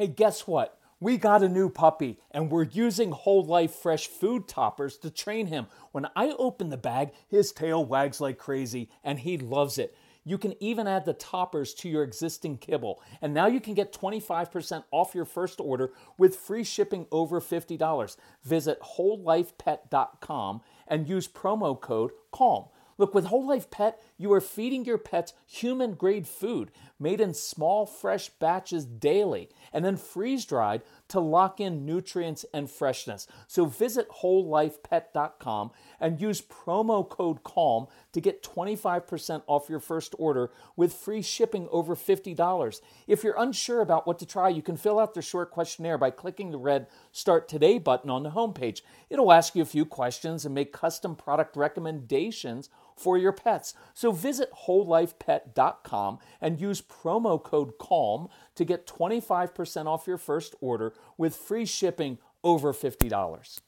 Hey, guess what? We got a new puppy and we're using whole life fresh food toppers to train him. When I open the bag, his tail wags like crazy and he loves it. You can even add the toppers to your existing kibble. And now you can get 25% off your first order with free shipping over $50. Visit wholelifepet.com and use promo code CALM. Look, with Whole Life Pet, you are feeding your pets human grade food made in small, fresh batches daily and then freeze dried to lock in nutrients and freshness. So visit wholelifepet.com and use promo code CALM to get 25% off your first order with free shipping over $50. If you're unsure about what to try, you can fill out the short questionnaire by clicking the red Start Today button on the homepage. It'll ask you a few questions and make custom product recommendations for your pets. So visit wholelifepet.com and use promo code CALM to get 25% off your first order with free shipping over $50.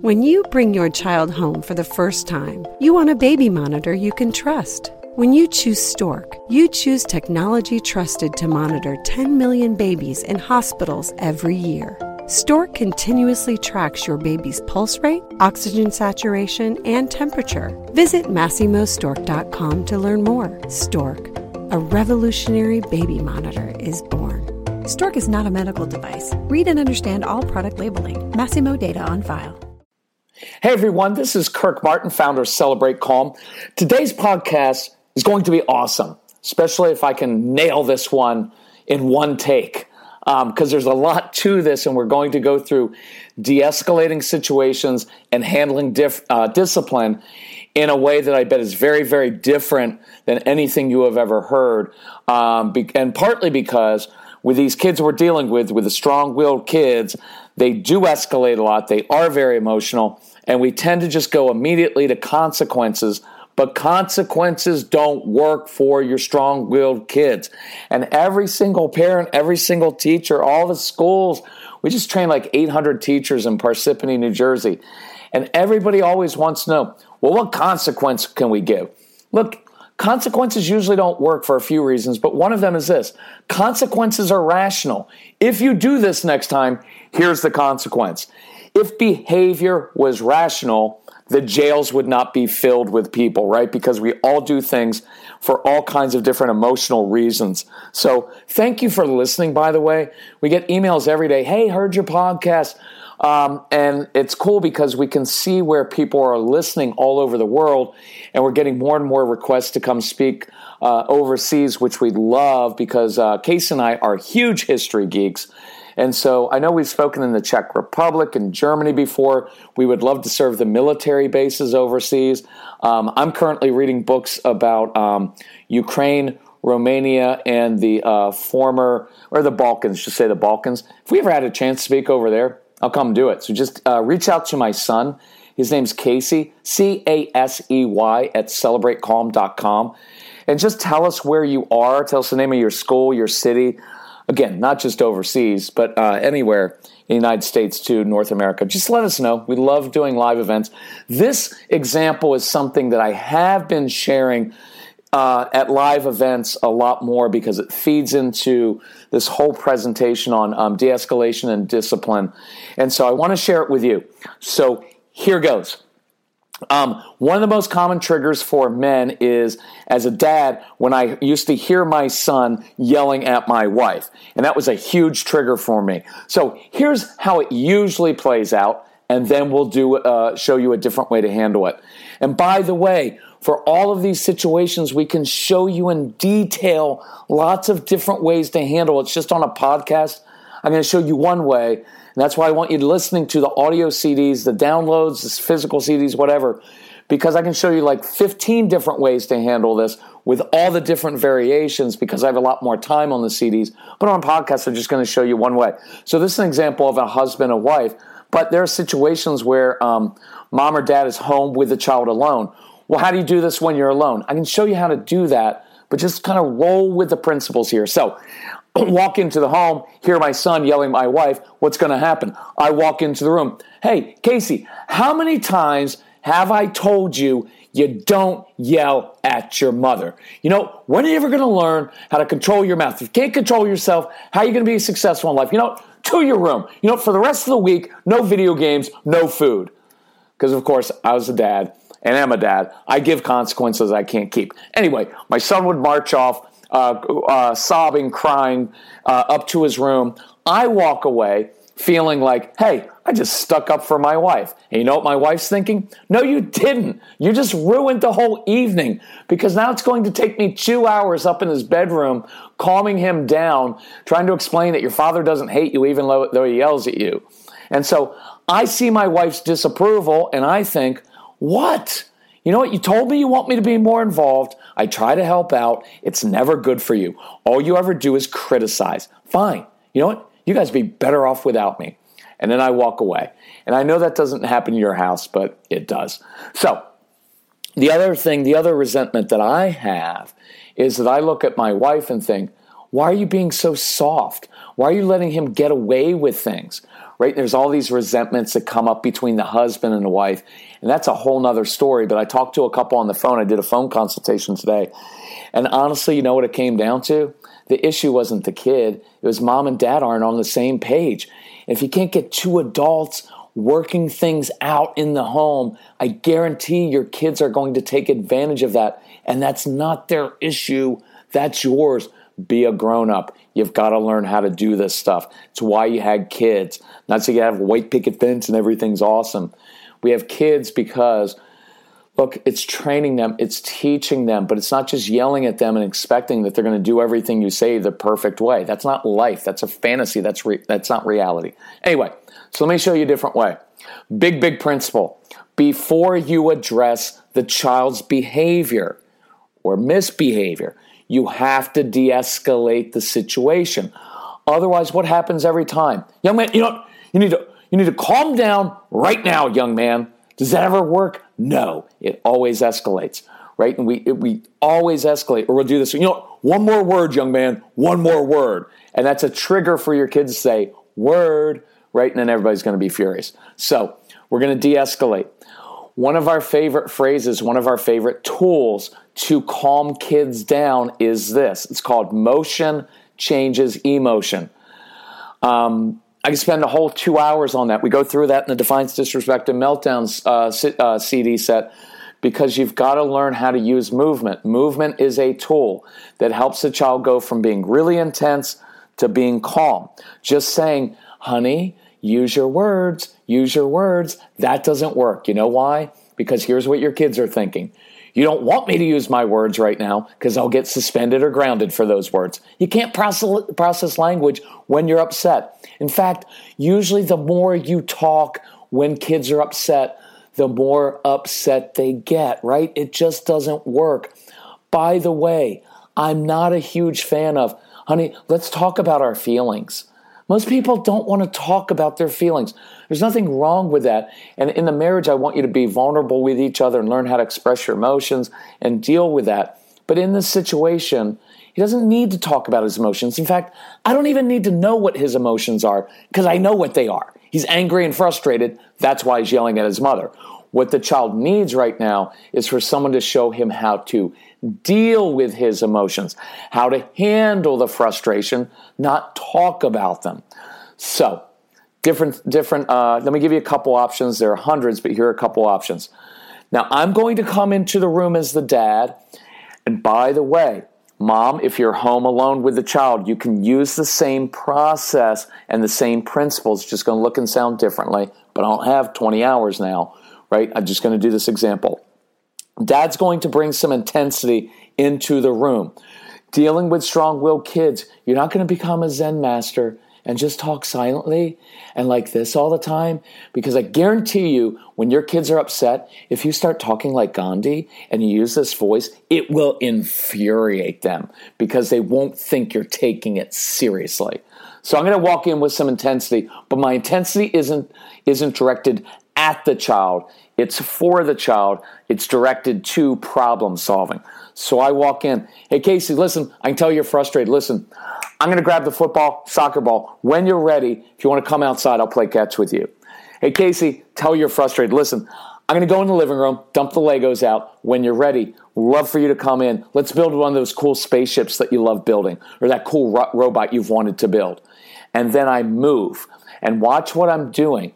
When you bring your child home for the first time, you want a baby monitor you can trust. When you choose Stork, you choose technology trusted to monitor 10 million babies in hospitals every year. Stork continuously tracks your baby's pulse rate, oxygen saturation, and temperature. Visit MasimoStork.com to learn more. Stork, a revolutionary baby monitor, is born. Stork is not a medical device. Read and understand all product labeling. Masimo data on file. Hey everyone, this is Kirk Martin, founder of Celebrate Calm. Today's podcast is going to be awesome, especially if I can nail this one in one take because um, there's a lot to this, and we're going to go through de escalating situations and handling uh, discipline in a way that I bet is very, very different than anything you have ever heard. Um, be- and partly because with these kids we're dealing with, with the strong willed kids, they do escalate a lot, they are very emotional, and we tend to just go immediately to consequences but consequences don't work for your strong willed kids. And every single parent, every single teacher, all the schools, we just train like 800 teachers in Parsippany, New Jersey. And everybody always wants to know well, what consequence can we give? Look, consequences usually don't work for a few reasons, but one of them is this consequences are rational. If you do this next time, here's the consequence. If behavior was rational, the jails would not be filled with people, right? Because we all do things for all kinds of different emotional reasons. So thank you for listening, by the way. We get emails every day. Hey, heard your podcast. Um, and it's cool because we can see where people are listening all over the world, and we're getting more and more requests to come speak uh, overseas, which we love because uh, Case and I are huge history geeks. And so I know we've spoken in the Czech Republic and Germany before. We would love to serve the military bases overseas. Um, I'm currently reading books about um, Ukraine, Romania, and the uh, former, or the Balkans, just say the Balkans. If we ever had a chance to speak over there, I'll come do it. So just uh, reach out to my son. His name's Casey, C A S E Y, at celebratecalm.com. And just tell us where you are. Tell us the name of your school, your city, Again, not just overseas, but uh, anywhere in the United States to North America. Just let us know. We love doing live events. This example is something that I have been sharing uh, at live events a lot more because it feeds into this whole presentation on um, de escalation and discipline. And so I want to share it with you. So here goes. Um, one of the most common triggers for men is as a dad when I used to hear my son yelling at my wife. And that was a huge trigger for me. So here's how it usually plays out, and then we'll do uh, show you a different way to handle it. And by the way, for all of these situations, we can show you in detail lots of different ways to handle it. It's just on a podcast. I'm going to show you one way and that's why I want you listening to the audio CDs, the downloads, the physical CDs, whatever, because I can show you like 15 different ways to handle this with all the different variations because I have a lot more time on the CDs. But on podcasts, I'm just going to show you one way. So this is an example of a husband and wife, but there are situations where um, mom or dad is home with the child alone. Well, how do you do this when you're alone? I can show you how to do that, but just kind of roll with the principles here. So walk into the home, hear my son yelling at my wife, what's going to happen? I walk into the room. Hey, Casey, how many times have I told you You don't yell at your mother. You know, when are you ever going to learn how to control your mouth? If you can't control yourself, how are you going to be successful in life? You know, to your room. You know, for the rest of the week, no video games, no food. Because, of course, I was a dad and am a dad. I give consequences I can't keep. Anyway, my son would march off, sobbing, crying, uh, up to his room. I walk away feeling like, hey, I just stuck up for my wife. And you know what my wife's thinking? No, you didn't. You just ruined the whole evening because now it's going to take me two hours up in his bedroom, calming him down, trying to explain that your father doesn't hate you even though he yells at you. And so I see my wife's disapproval and I think, what? You know what? You told me you want me to be more involved. I try to help out. It's never good for you. All you ever do is criticize. Fine. You know what? You guys be better off without me. And then I walk away. And I know that doesn't happen in your house, but it does. So, the other thing, the other resentment that I have is that I look at my wife and think, why are you being so soft? Why are you letting him get away with things? Right? There's all these resentments that come up between the husband and the wife. And that's a whole nother story. But I talked to a couple on the phone. I did a phone consultation today. And honestly, you know what it came down to? The issue wasn't the kid, it was mom and dad aren't on the same page. If you can't get two adults working things out in the home, I guarantee your kids are going to take advantage of that. And that's not their issue, that's yours. Be a grown up. You've got to learn how to do this stuff. It's why you had kids. Not so you have a white picket fence and everything's awesome. We have kids because look, it's training them, it's teaching them, but it's not just yelling at them and expecting that they're going to do everything you say the perfect way. That's not life. That's a fantasy. That's re- that's not reality. Anyway, so let me show you a different way. Big big principle. Before you address the child's behavior or misbehavior, you have to de-escalate the situation. Otherwise, what happens every time? Young man, you know, you need to you need to calm down right now, young man. Does that ever work? No, it always escalates, right? And we we always escalate, or we'll do this. You know, one more word, young man, one more word, and that's a trigger for your kids to say word, right? And then everybody's going to be furious. So we're going to de-escalate. One of our favorite phrases, one of our favorite tools to calm kids down is this. It's called motion changes emotion. Um, I can spend a whole two hours on that. We go through that in the Defiance, Disrespect, and Meltdowns uh, uh, CD set because you've got to learn how to use movement. Movement is a tool that helps a child go from being really intense to being calm. Just saying, honey, use your words, use your words, that doesn't work. You know why? Because here's what your kids are thinking. You don't want me to use my words right now because I'll get suspended or grounded for those words. You can't process, process language when you're upset. In fact, usually the more you talk when kids are upset, the more upset they get, right? It just doesn't work. By the way, I'm not a huge fan of, honey, let's talk about our feelings. Most people don't want to talk about their feelings. There's nothing wrong with that. And in the marriage, I want you to be vulnerable with each other and learn how to express your emotions and deal with that. But in this situation, he doesn't need to talk about his emotions. In fact, I don't even need to know what his emotions are because I know what they are. He's angry and frustrated. That's why he's yelling at his mother. What the child needs right now is for someone to show him how to deal with his emotions, how to handle the frustration, not talk about them. So, different, different. Uh, let me give you a couple options. There are hundreds, but here are a couple options. Now, I'm going to come into the room as the dad, and by the way, mom, if you're home alone with the child, you can use the same process and the same principles. Just going to look and sound differently, but I don't have 20 hours now, right? I'm just going to do this example. Dad's going to bring some intensity into the room. Dealing with strong willed kids, you're not going to become a Zen master and just talk silently and like this all the time. Because I guarantee you, when your kids are upset, if you start talking like Gandhi and you use this voice, it will infuriate them because they won't think you're taking it seriously. So I'm going to walk in with some intensity, but my intensity isn't isn't directed at the child. It's for the child. It's directed to problem solving. So I walk in. Hey, Casey, listen, I can tell you're frustrated. Listen, I'm going to grab the football, soccer ball. When you're ready, if you want to come outside, I'll play catch with you. Hey, Casey, tell you're frustrated. Listen, I'm going to go in the living room, dump the Legos out. When you're ready, love for you to come in. Let's build one of those cool spaceships that you love building or that cool ro- robot you've wanted to build. And then I move and watch what I'm doing.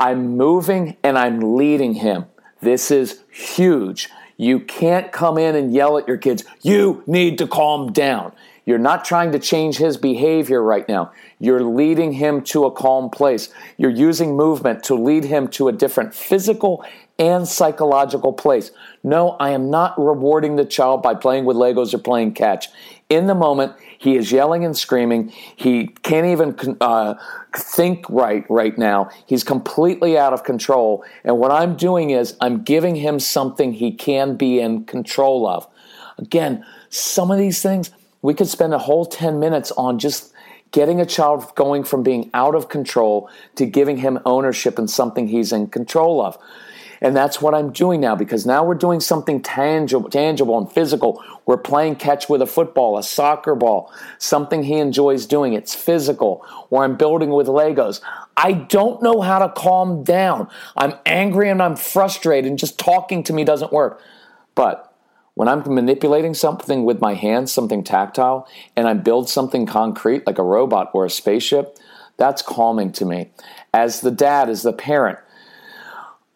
I'm moving and I'm leading him. This is huge. You can't come in and yell at your kids. You need to calm down. You're not trying to change his behavior right now. You're leading him to a calm place. You're using movement to lead him to a different physical and psychological place. No, I am not rewarding the child by playing with Legos or playing catch. In the moment, he is yelling and screaming. He can't even uh, think right right now. He's completely out of control. And what I'm doing is I'm giving him something he can be in control of. Again, some of these things we could spend a whole 10 minutes on just getting a child going from being out of control to giving him ownership in something he's in control of. And that's what I'm doing now because now we're doing something tangible, tangible and physical. We're playing catch with a football, a soccer ball, something he enjoys doing. It's physical. Or I'm building with Legos. I don't know how to calm down. I'm angry and I'm frustrated and just talking to me doesn't work. But when I'm manipulating something with my hands, something tactile, and I build something concrete like a robot or a spaceship, that's calming to me. As the dad, as the parent,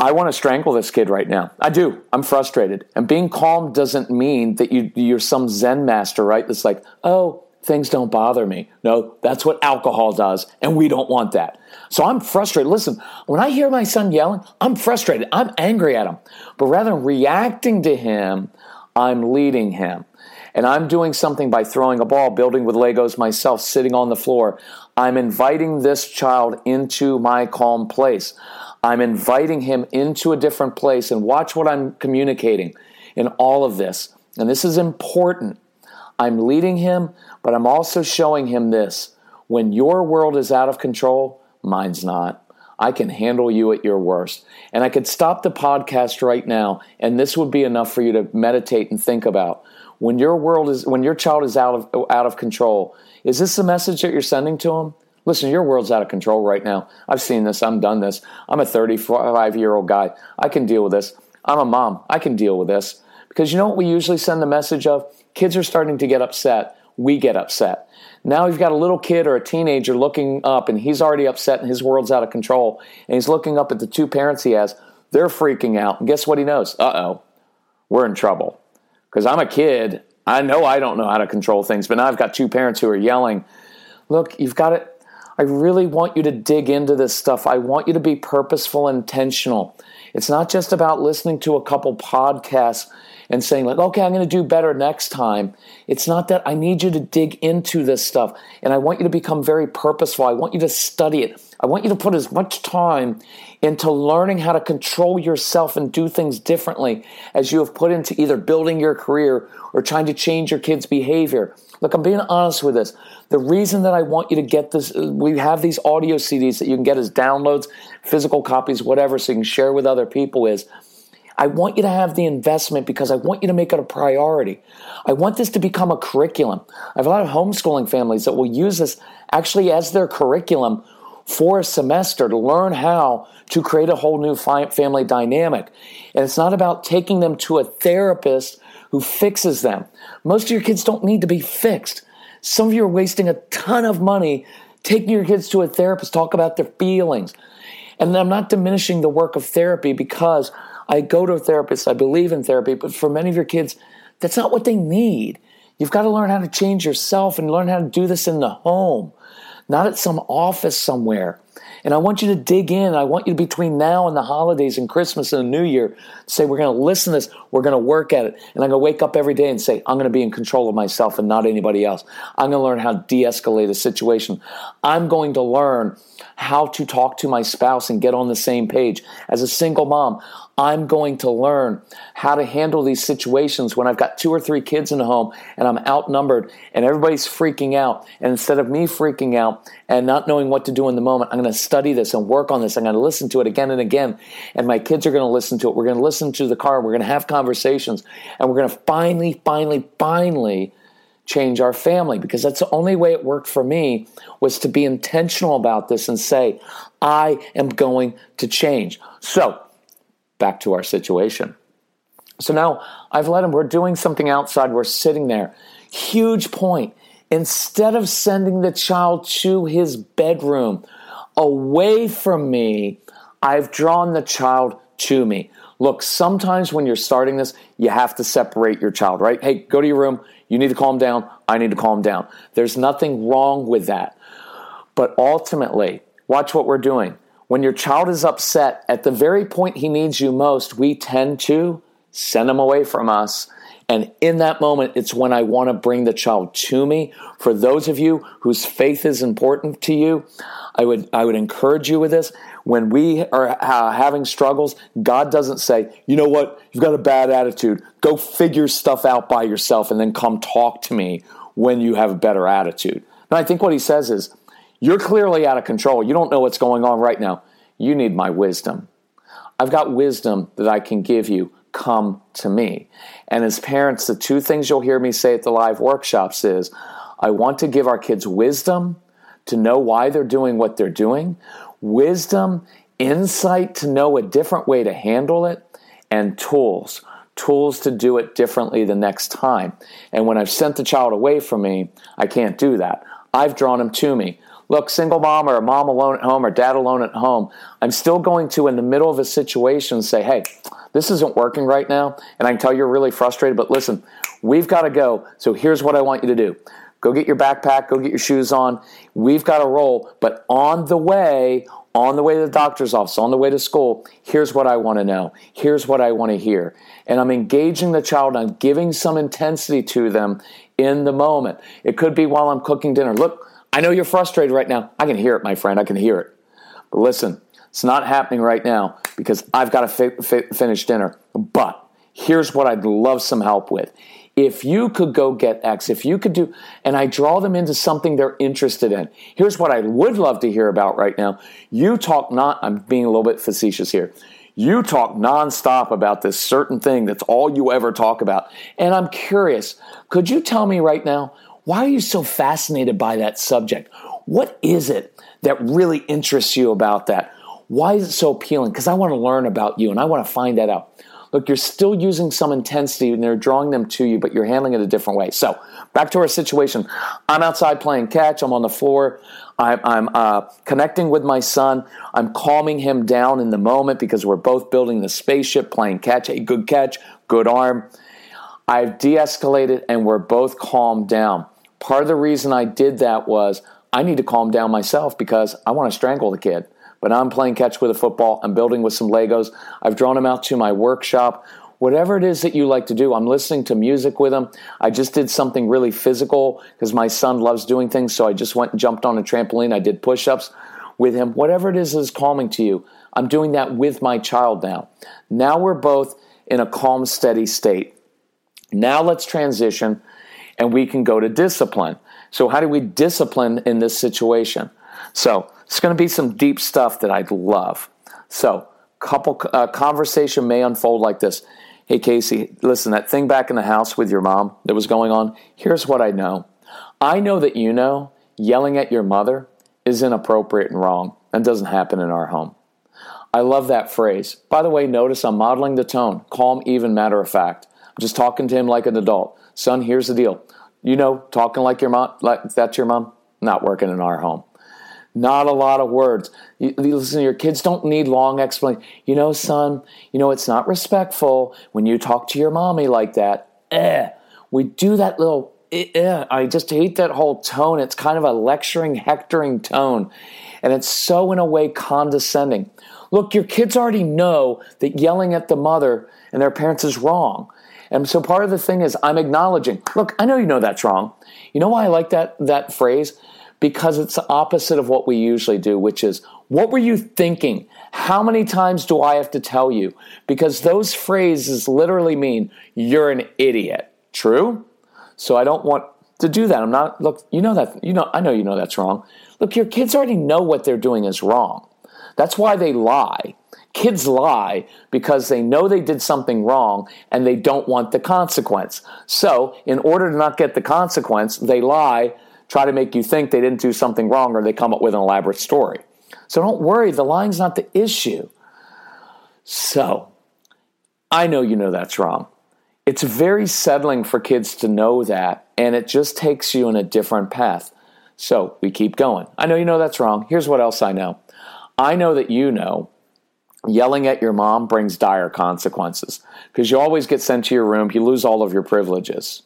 I want to strangle this kid right now. I do. I'm frustrated. And being calm doesn't mean that you, you're some Zen master, right? That's like, oh, things don't bother me. No, that's what alcohol does, and we don't want that. So I'm frustrated. Listen, when I hear my son yelling, I'm frustrated. I'm angry at him. But rather than reacting to him, I'm leading him. And I'm doing something by throwing a ball, building with Legos myself, sitting on the floor. I'm inviting this child into my calm place. I'm inviting him into a different place and watch what I'm communicating in all of this. And this is important. I'm leading him, but I'm also showing him this. When your world is out of control, mine's not. I can handle you at your worst. And I could stop the podcast right now, and this would be enough for you to meditate and think about. When your world is, when your child is out of, out of control, is this the message that you're sending to them? Listen, your world's out of control right now. I've seen this. I'm done this. I'm a 35 year old guy. I can deal with this. I'm a mom. I can deal with this. Because you know what we usually send the message of? Kids are starting to get upset. We get upset. Now you've got a little kid or a teenager looking up and he's already upset and his world's out of control. And he's looking up at the two parents he has. They're freaking out. And guess what he knows? Uh oh, we're in trouble. Because I'm a kid. I know I don't know how to control things, but now I've got two parents who are yelling. Look, you've got it. I really want you to dig into this stuff. I want you to be purposeful and intentional. It's not just about listening to a couple podcasts and saying like okay i'm going to do better next time. It's not that. I need you to dig into this stuff and i want you to become very purposeful. I want you to study it. I want you to put as much time into learning how to control yourself and do things differently as you have put into either building your career or trying to change your kids behavior look i'm being honest with this the reason that i want you to get this we have these audio cds that you can get as downloads physical copies whatever so you can share with other people is I want you to have the investment because I want you to make it a priority. I want this to become a curriculum. I have a lot of homeschooling families that will use this actually as their curriculum for a semester to learn how to create a whole new family dynamic. And it's not about taking them to a therapist who fixes them. Most of your kids don't need to be fixed. Some of you are wasting a ton of money taking your kids to a therapist, talk about their feelings. And I'm not diminishing the work of therapy because I go to a therapist, I believe in therapy, but for many of your kids, that's not what they need. You've got to learn how to change yourself and learn how to do this in the home, not at some office somewhere. And I want you to dig in. I want you to, between now and the holidays and Christmas and the New Year, say, we're going to listen to this. We're going to work at it. And I'm going to wake up every day and say, I'm going to be in control of myself and not anybody else. I'm going to learn how to de escalate a situation. I'm going to learn how to talk to my spouse and get on the same page. As a single mom, I'm going to learn how to handle these situations when I've got two or three kids in the home and I'm outnumbered and everybody's freaking out. And instead of me freaking out and not knowing what to do in the moment, I'm going to study this and work on this. I'm going to listen to it again and again. And my kids are going to listen to it. We're going to listen to the car. We're going to have conversations and we're going to finally, finally, finally change our family because that's the only way it worked for me was to be intentional about this and say, I am going to change. So, back to our situation. So now I've let him, we're doing something outside, we're sitting there. Huge point. Instead of sending the child to his bedroom away from me, I've drawn the child to me. Look, sometimes when you're starting this, you have to separate your child, right? Hey, go to your room. You need to calm down. I need to calm down. There's nothing wrong with that. But ultimately, watch what we're doing. When your child is upset at the very point he needs you most, we tend to send him away from us. And in that moment, it's when I want to bring the child to me. For those of you whose faith is important to you, I would, I would encourage you with this. When we are uh, having struggles, God doesn't say, you know what, you've got a bad attitude. Go figure stuff out by yourself and then come talk to me when you have a better attitude. And I think what he says is, you're clearly out of control. You don't know what's going on right now. You need my wisdom. I've got wisdom that I can give you. Come to me. And as parents, the two things you'll hear me say at the live workshops is I want to give our kids wisdom to know why they're doing what they're doing, wisdom, insight to know a different way to handle it, and tools. Tools to do it differently the next time. And when I've sent the child away from me, I can't do that. I've drawn him to me. Look, single mom or a mom alone at home or dad alone at home, I'm still going to, in the middle of a situation, say, hey, this isn't working right now. And I can tell you're really frustrated, but listen, we've got to go. So here's what I want you to do Go get your backpack, go get your shoes on. We've got to roll. But on the way, on the way to the doctor's office, on the way to school, here's what I want to know. Here's what I want to hear. And I'm engaging the child, I'm giving some intensity to them in the moment. It could be while I'm cooking dinner. Look, I know you're frustrated right now. I can hear it, my friend. I can hear it. But listen, it's not happening right now because I've got to fi- fi- finish dinner. But here's what I'd love some help with if you could go get X, if you could do, and I draw them into something they're interested in. Here's what I would love to hear about right now. You talk not, I'm being a little bit facetious here. You talk nonstop about this certain thing that's all you ever talk about. And I'm curious, could you tell me right now, why are you so fascinated by that subject? What is it that really interests you about that? Why is it so appealing? Because I want to learn about you and I want to find that out. Look, you're still using some intensity and they're drawing them to you, but you're handling it a different way. So, back to our situation. I'm outside playing catch. I'm on the floor. I'm, I'm uh, connecting with my son. I'm calming him down in the moment because we're both building the spaceship, playing catch. A good catch, good arm. I've de escalated and we're both calmed down. Part of the reason I did that was I need to calm down myself because I want to strangle the kid but I'm playing catch with a football. I'm building with some Legos. I've drawn him out to my workshop. Whatever it is that you like to do, I'm listening to music with him. I just did something really physical because my son loves doing things. So I just went and jumped on a trampoline. I did push ups with him. Whatever it is that is calming to you, I'm doing that with my child now. Now we're both in a calm, steady state. Now let's transition and we can go to discipline. So, how do we discipline in this situation? So, it's going to be some deep stuff that I'd love. So, couple uh, conversation may unfold like this. Hey Casey, listen, that thing back in the house with your mom that was going on, here's what I know. I know that you know yelling at your mother is inappropriate and wrong and doesn't happen in our home. I love that phrase. By the way, notice I'm modeling the tone calm, even, matter of fact. Just talking to him like an adult. Son, here's the deal. You know, talking like your mom, like that's your mom, not working in our home. Not a lot of words. You, listen, your kids don't need long explanation. You know, son, you know, it's not respectful when you talk to your mommy like that. Eh. We do that little, eh, eh. I just hate that whole tone. It's kind of a lecturing, hectoring tone. And it's so, in a way, condescending. Look, your kids already know that yelling at the mother and their parents is wrong. And so part of the thing is I'm acknowledging, look, I know you know that's wrong. You know why I like that that phrase? because it's the opposite of what we usually do, which is, what were you thinking? How many times do I have to tell you? Because those phrases literally mean you're an idiot. True? So I don't want to do that. I'm not, look, you know that, you know, I know you know that's wrong. Look, your kids already know what they're doing is wrong. That's why they lie. Kids lie because they know they did something wrong and they don't want the consequence. So, in order to not get the consequence, they lie try to make you think they didn't do something wrong or they come up with an elaborate story. So don't worry, the lying's not the issue. So I know you know that's wrong. It's very settling for kids to know that, and it just takes you in a different path. So we keep going. I know you know that's wrong. Here's what else I know I know that you know yelling at your mom brings dire consequences because you always get sent to your room, you lose all of your privileges.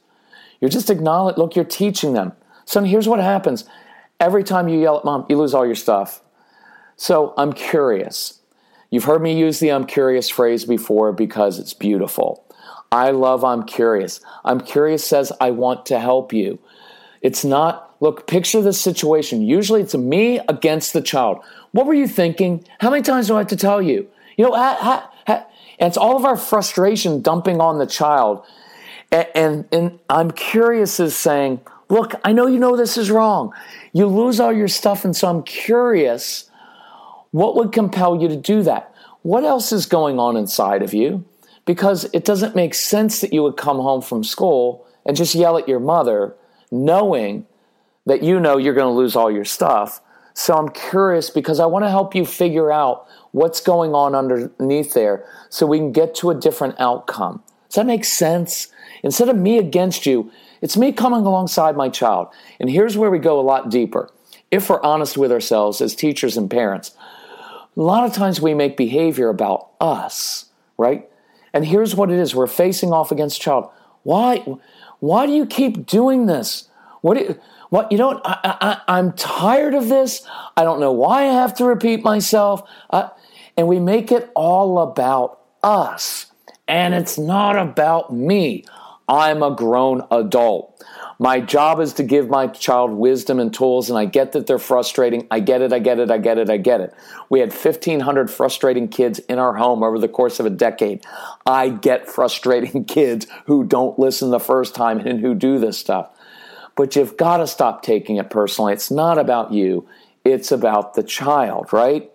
You're just acknowledge, look, you're teaching them. Son, here's what happens. Every time you yell at mom, you lose all your stuff. So I'm curious. You've heard me use the I'm curious phrase before because it's beautiful. I love I'm curious. I'm curious says I want to help you. It's not, look, picture this situation. Usually it's me against the child. What were you thinking? How many times do I have to tell you? You know, ha, ha, ha. it's all of our frustration dumping on the child. And, and, and I'm curious is saying, look, I know you know this is wrong. You lose all your stuff, and so I'm curious what would compel you to do that? What else is going on inside of you? Because it doesn't make sense that you would come home from school and just yell at your mother, knowing that you know you're going to lose all your stuff. So I'm curious because I want to help you figure out what's going on underneath there so we can get to a different outcome. Does that make sense? Instead of me against you, it's me coming alongside my child. And here's where we go a lot deeper. If we're honest with ourselves as teachers and parents, a lot of times we make behavior about us, right? And here's what it is we're facing off against child. Why, why do you keep doing this? What, do you, what you don't, I, I, I'm tired of this. I don't know why I have to repeat myself. Uh, and we make it all about us. And it's not about me. I'm a grown adult. My job is to give my child wisdom and tools, and I get that they're frustrating. I get it, I get it, I get it, I get it. We had 1,500 frustrating kids in our home over the course of a decade. I get frustrating kids who don't listen the first time and who do this stuff. But you've got to stop taking it personally. It's not about you, it's about the child, right?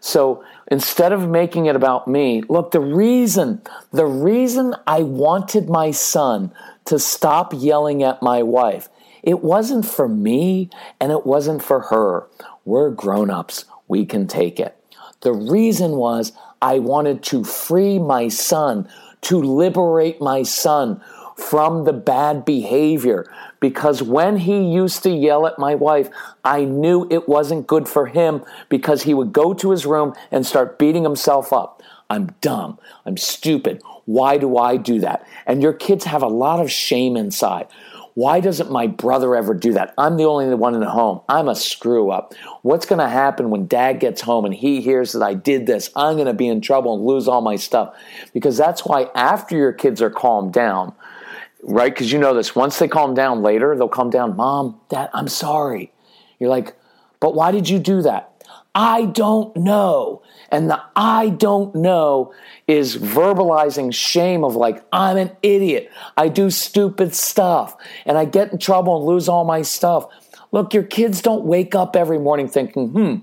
So instead of making it about me, look, the reason, the reason I wanted my son to stop yelling at my wife, it wasn't for me and it wasn't for her. We're grown ups. We can take it. The reason was I wanted to free my son, to liberate my son from the bad behavior. Because when he used to yell at my wife, I knew it wasn't good for him because he would go to his room and start beating himself up. I'm dumb. I'm stupid. Why do I do that? And your kids have a lot of shame inside. Why doesn't my brother ever do that? I'm the only one in the home. I'm a screw up. What's going to happen when dad gets home and he hears that I did this? I'm going to be in trouble and lose all my stuff. Because that's why after your kids are calmed down, right? Because you know this. Once they calm down later, they'll calm down. Mom, Dad, I'm sorry. You're like, but why did you do that? I don't know. And the I don't know is verbalizing shame of like, I'm an idiot. I do stupid stuff and I get in trouble and lose all my stuff. Look, your kids don't wake up every morning thinking, hmm,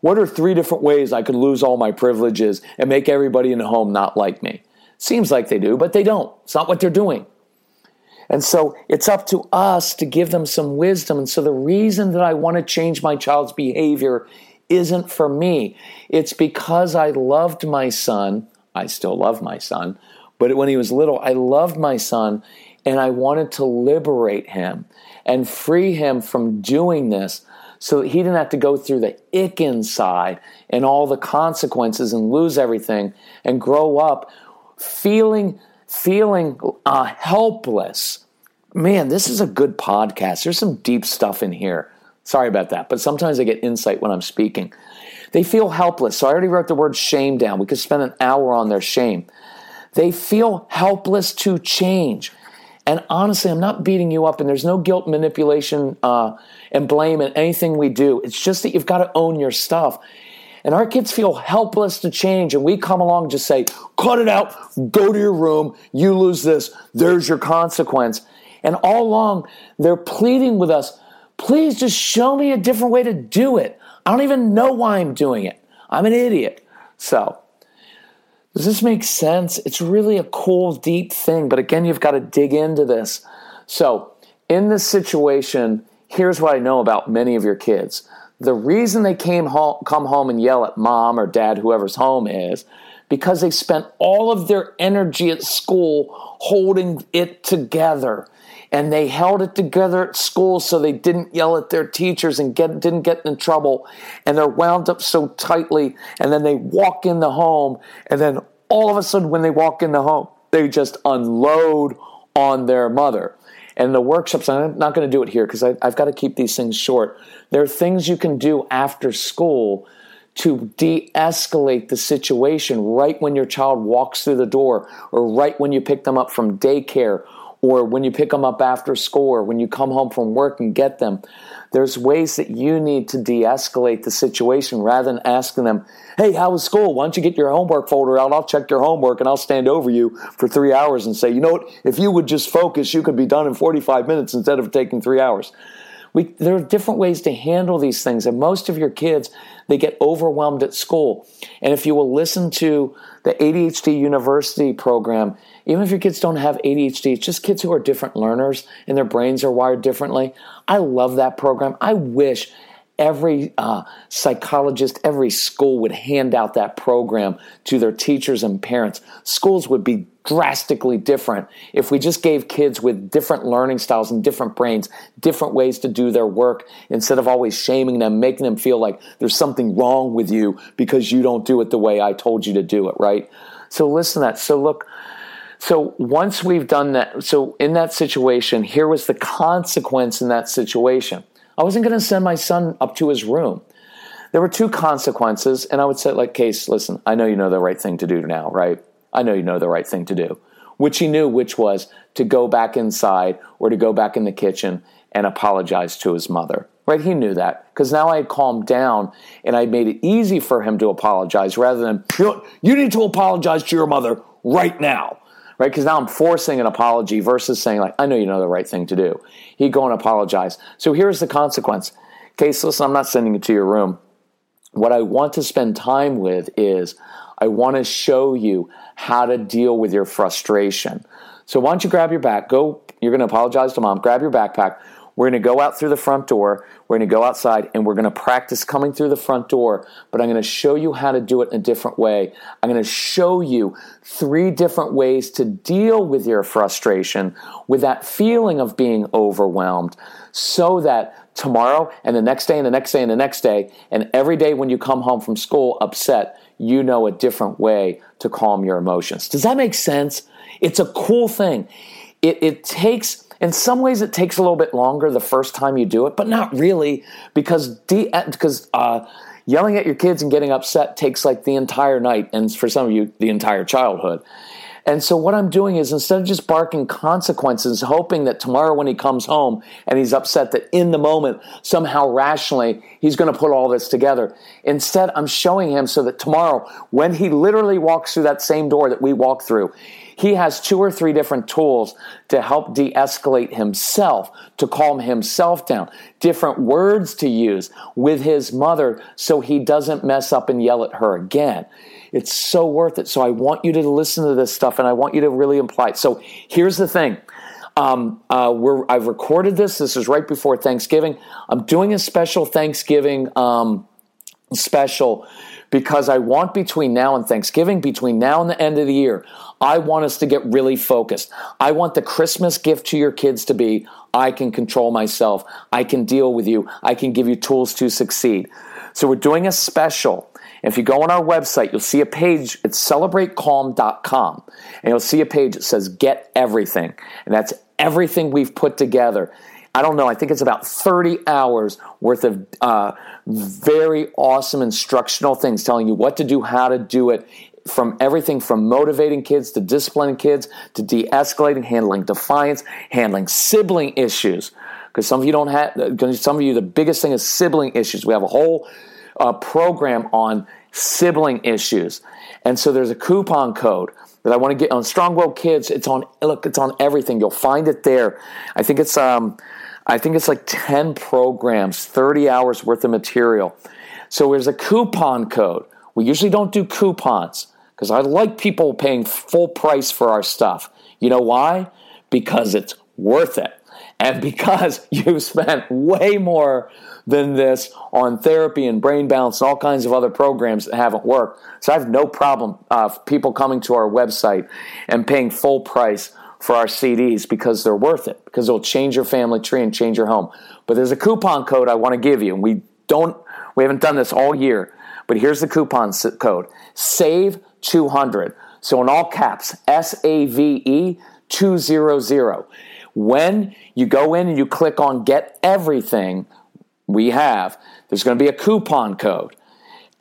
what are three different ways I could lose all my privileges and make everybody in the home not like me? Seems like they do, but they don't. It's not what they're doing. And so it's up to us to give them some wisdom. And so the reason that I want to change my child's behavior isn't for me. It's because I loved my son. I still love my son. But when he was little, I loved my son and I wanted to liberate him and free him from doing this so that he didn't have to go through the ick inside and all the consequences and lose everything and grow up feeling feeling uh, helpless. Man, this is a good podcast. There's some deep stuff in here. Sorry about that, but sometimes I get insight when I'm speaking. They feel helpless. So I already wrote the word shame down. We could spend an hour on their shame. They feel helpless to change. And honestly, I'm not beating you up, and there's no guilt, manipulation, uh, and blame in anything we do. It's just that you've got to own your stuff. And our kids feel helpless to change, and we come along and just say, cut it out, go to your room, you lose this, there's your consequence. And all along, they're pleading with us, please just show me a different way to do it. I don't even know why I'm doing it. I'm an idiot. So, does this make sense? It's really a cool, deep thing, but again, you've got to dig into this. So, in this situation, here's what I know about many of your kids the reason they came home, come home and yell at mom or dad, whoever's home is, because they spent all of their energy at school holding it together. And they held it together at school so they didn't yell at their teachers and get, didn't get in trouble. And they're wound up so tightly. And then they walk in the home. And then all of a sudden when they walk in the home they just unload on their mother and the workshops i'm not going to do it here because i've got to keep these things short. There are things you can do after school to de escalate the situation right when your child walks through the door or right when you pick them up from daycare or when you pick them up after school or when you come home from work and get them. There's ways that you need to de escalate the situation rather than asking them, Hey, how was school? Why don't you get your homework folder out? I'll check your homework and I'll stand over you for three hours and say, You know what? If you would just focus, you could be done in 45 minutes instead of taking three hours. We, there are different ways to handle these things, and most of your kids they get overwhelmed at school. And if you will listen to the ADHD University program, even if your kids don't have ADHD, it's just kids who are different learners and their brains are wired differently. I love that program. I wish every uh, psychologist, every school would hand out that program to their teachers and parents. Schools would be drastically different if we just gave kids with different learning styles and different brains different ways to do their work instead of always shaming them, making them feel like there's something wrong with you because you don't do it the way I told you to do it, right? So listen to that. So look, so once we've done that, so in that situation, here was the consequence in that situation. I wasn't going to send my son up to his room. There were two consequences, and I would say, like, Case, listen, I know you know the right thing to do now, right? I know you know the right thing to do. Which he knew, which was to go back inside or to go back in the kitchen and apologize to his mother. Right? He knew that because now I had calmed down and I made it easy for him to apologize rather than, you, know, you need to apologize to your mother right now right? Because now I'm forcing an apology versus saying, like, I know you know the right thing to do. He'd go and apologize. So here's the consequence. Case, listen, I'm not sending you to your room. What I want to spend time with is I want to show you how to deal with your frustration. So why don't you grab your back, go, you're going to apologize to mom, grab your backpack. We're going to go out through the front door. We're going to go outside and we're going to practice coming through the front door, but I'm going to show you how to do it in a different way. I'm going to show you three different ways to deal with your frustration, with that feeling of being overwhelmed, so that tomorrow and the next day and the next day and the next day, and every day when you come home from school upset, you know a different way to calm your emotions. Does that make sense? It's a cool thing. It, it takes in some ways, it takes a little bit longer the first time you do it, but not really because de- uh, yelling at your kids and getting upset takes like the entire night, and for some of you, the entire childhood. And so what I'm doing is instead of just barking consequences, hoping that tomorrow when he comes home and he's upset that in the moment, somehow rationally, he's going to put all this together. Instead, I'm showing him so that tomorrow, when he literally walks through that same door that we walk through, he has two or three different tools to help de escalate himself, to calm himself down, different words to use with his mother so he doesn't mess up and yell at her again. It's so worth it. So I want you to listen to this stuff and I want you to really apply it. So here's the thing. Um, uh, I've recorded this. This is right before Thanksgiving. I'm doing a special Thanksgiving um, special because I want between now and Thanksgiving, between now and the end of the year, I want us to get really focused. I want the Christmas gift to your kids to be I can control myself. I can deal with you. I can give you tools to succeed. So we're doing a special. If you go on our website, you'll see a page. It's celebratecalm.com. And you'll see a page that says Get Everything. And that's everything we've put together. I don't know, I think it's about 30 hours worth of uh, very awesome instructional things telling you what to do, how to do it, from everything from motivating kids to disciplining kids to de escalating, handling defiance, handling sibling issues. Because some of you don't have, some of you, the biggest thing is sibling issues. We have a whole uh, program on sibling issues. And so there's a coupon code that I want to get on Strong Willed Kids. It's on, look, it's on everything. You'll find it there. I think it's, um, I think it's like 10 programs, 30 hours worth of material. So there's a coupon code. We usually don't do coupons because I like people paying full price for our stuff. You know why? Because it's worth it. And because you've spent way more than this on therapy and brain balance and all kinds of other programs that haven't worked. So I have no problem uh, people coming to our website and paying full price for our CDs because they're worth it, because it'll change your family tree and change your home. But there's a coupon code I want to give you, and we don't, we haven't done this all year, but here's the coupon code SAVE 200. So in all caps, S A V E 200. When you go in and you click on Get Everything, we have, there's going to be a coupon code.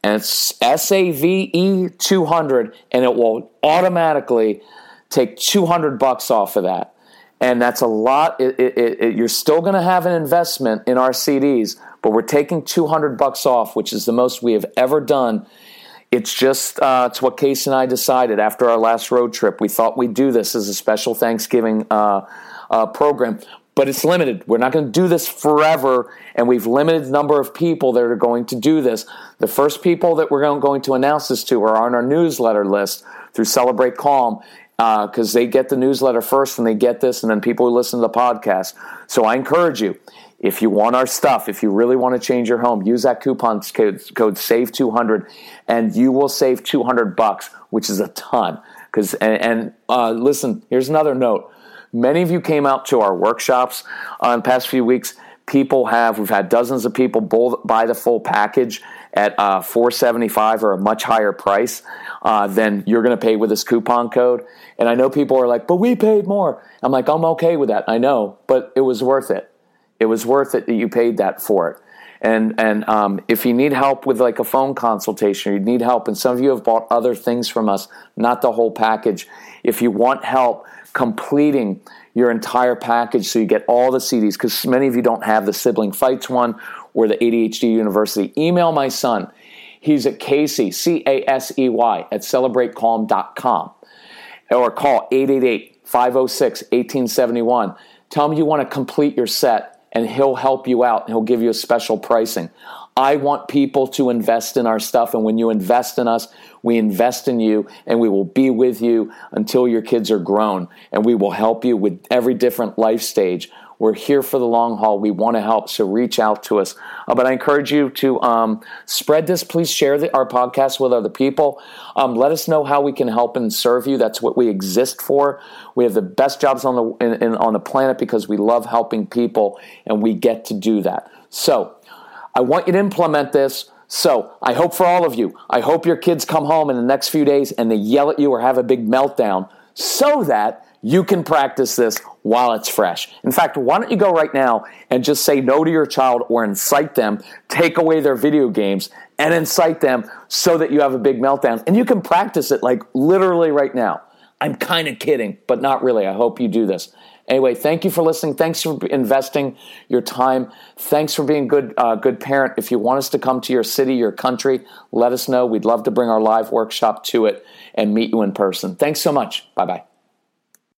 And it's SAVE 200, and it will automatically take 200 bucks off of that. And that's a lot. It, it, it, you're still going to have an investment in our CDs, but we're taking 200 bucks off, which is the most we have ever done. It's just, uh, it's what Casey and I decided after our last road trip. We thought we'd do this as a special Thanksgiving uh, uh, program but it's limited. We're not going to do this forever, and we've limited the number of people that are going to do this. The first people that we're going to announce this to are on our newsletter list through Celebrate Calm because uh, they get the newsletter first and they get this, and then people who listen to the podcast. So I encourage you, if you want our stuff, if you really want to change your home, use that coupon code, code SAVE200 and you will save 200 bucks, which is a ton. Because and, and uh, listen, here's another note Many of you came out to our workshops uh, the past few weeks. People have, we've had dozens of people buy the full package at uh, 475 or a much higher price uh, than you're going to pay with this coupon code. And I know people are like, but we paid more. I'm like, I'm okay with that. I know, but it was worth it. It was worth it that you paid that for it. And and um, if you need help with like a phone consultation, you need help, and some of you have bought other things from us, not the whole package. If you want help, completing your entire package so you get all the CDs because many of you don't have the sibling fights one or the ADHD University. Email my son. He's at Casey, C A S E Y, at celebratecalm.com or call 888 506 1871. Tell him you want to complete your set and he'll help you out and he'll give you a special pricing. I want people to invest in our stuff. And when you invest in us, we invest in you and we will be with you until your kids are grown. And we will help you with every different life stage. We're here for the long haul. We want to help. So reach out to us. Uh, but I encourage you to um, spread this. Please share the, our podcast with other people. Um, let us know how we can help and serve you. That's what we exist for. We have the best jobs on the in, in, on the planet because we love helping people, and we get to do that. So I want you to implement this. So I hope for all of you, I hope your kids come home in the next few days and they yell at you or have a big meltdown so that you can practice this while it's fresh. In fact, why don't you go right now and just say no to your child or incite them, take away their video games and incite them so that you have a big meltdown. And you can practice it like literally right now. I'm kind of kidding, but not really. I hope you do this. Anyway, thank you for listening. Thanks for investing your time. Thanks for being good, uh, good parent. If you want us to come to your city, your country, let us know. We'd love to bring our live workshop to it and meet you in person. Thanks so much. Bye bye.